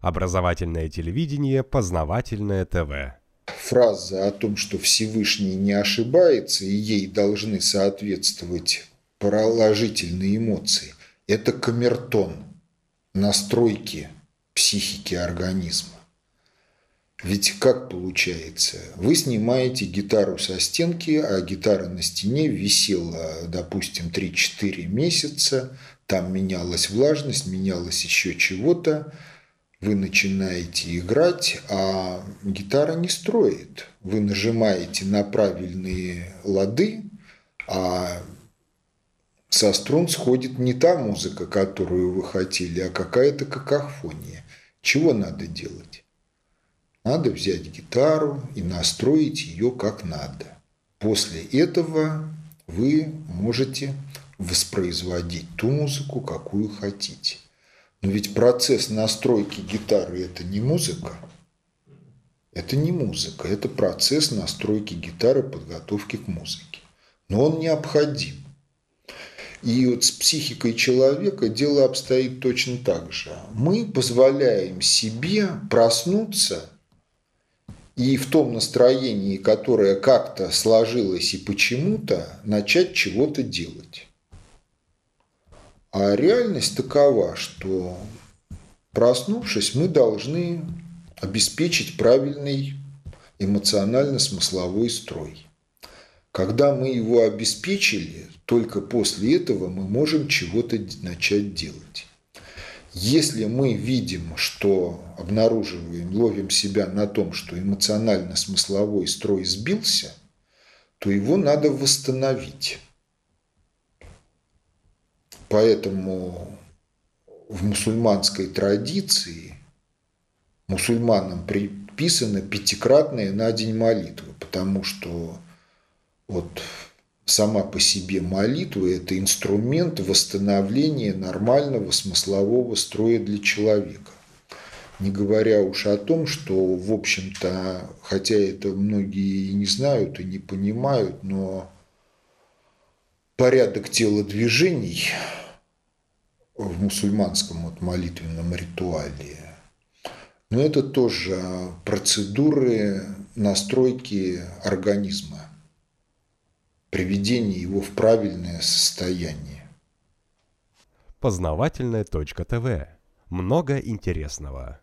Образовательное телевидение, познавательное ТВ. Фраза о том, что Всевышний не ошибается и ей должны соответствовать положительные эмоции, это камертон настройки психики организма. Ведь как получается? Вы снимаете гитару со стенки, а гитара на стене висела, допустим, 3-4 месяца, там менялась влажность, менялось еще чего-то, вы начинаете играть, а гитара не строит. Вы нажимаете на правильные лады, а со струн сходит не та музыка, которую вы хотели, а какая-то какофония. Чего надо делать? Надо взять гитару и настроить ее как надо. После этого вы можете воспроизводить ту музыку, какую хотите. Но ведь процесс настройки гитары – это не музыка. Это не музыка, это процесс настройки гитары, подготовки к музыке. Но он необходим. И вот с психикой человека дело обстоит точно так же. Мы позволяем себе проснуться – и в том настроении, которое как-то сложилось и почему-то, начать чего-то делать. А реальность такова, что проснувшись, мы должны обеспечить правильный эмоционально-смысловой строй. Когда мы его обеспечили, только после этого мы можем чего-то начать делать. Если мы видим, что обнаруживаем, ловим себя на том, что эмоционально-смысловой строй сбился, то его надо восстановить. Поэтому в мусульманской традиции мусульманам приписаны пятикратные на день молитвы, потому что вот сама по себе молитва – это инструмент восстановления нормального смыслового строя для человека. Не говоря уж о том, что, в общем-то, хотя это многие и не знают, и не понимают, но порядок телодвижений в мусульманском вот молитвенном ритуале, но это тоже процедуры настройки организма приведение его в правильное состояние. Познавательная точка ТВ. Много интересного.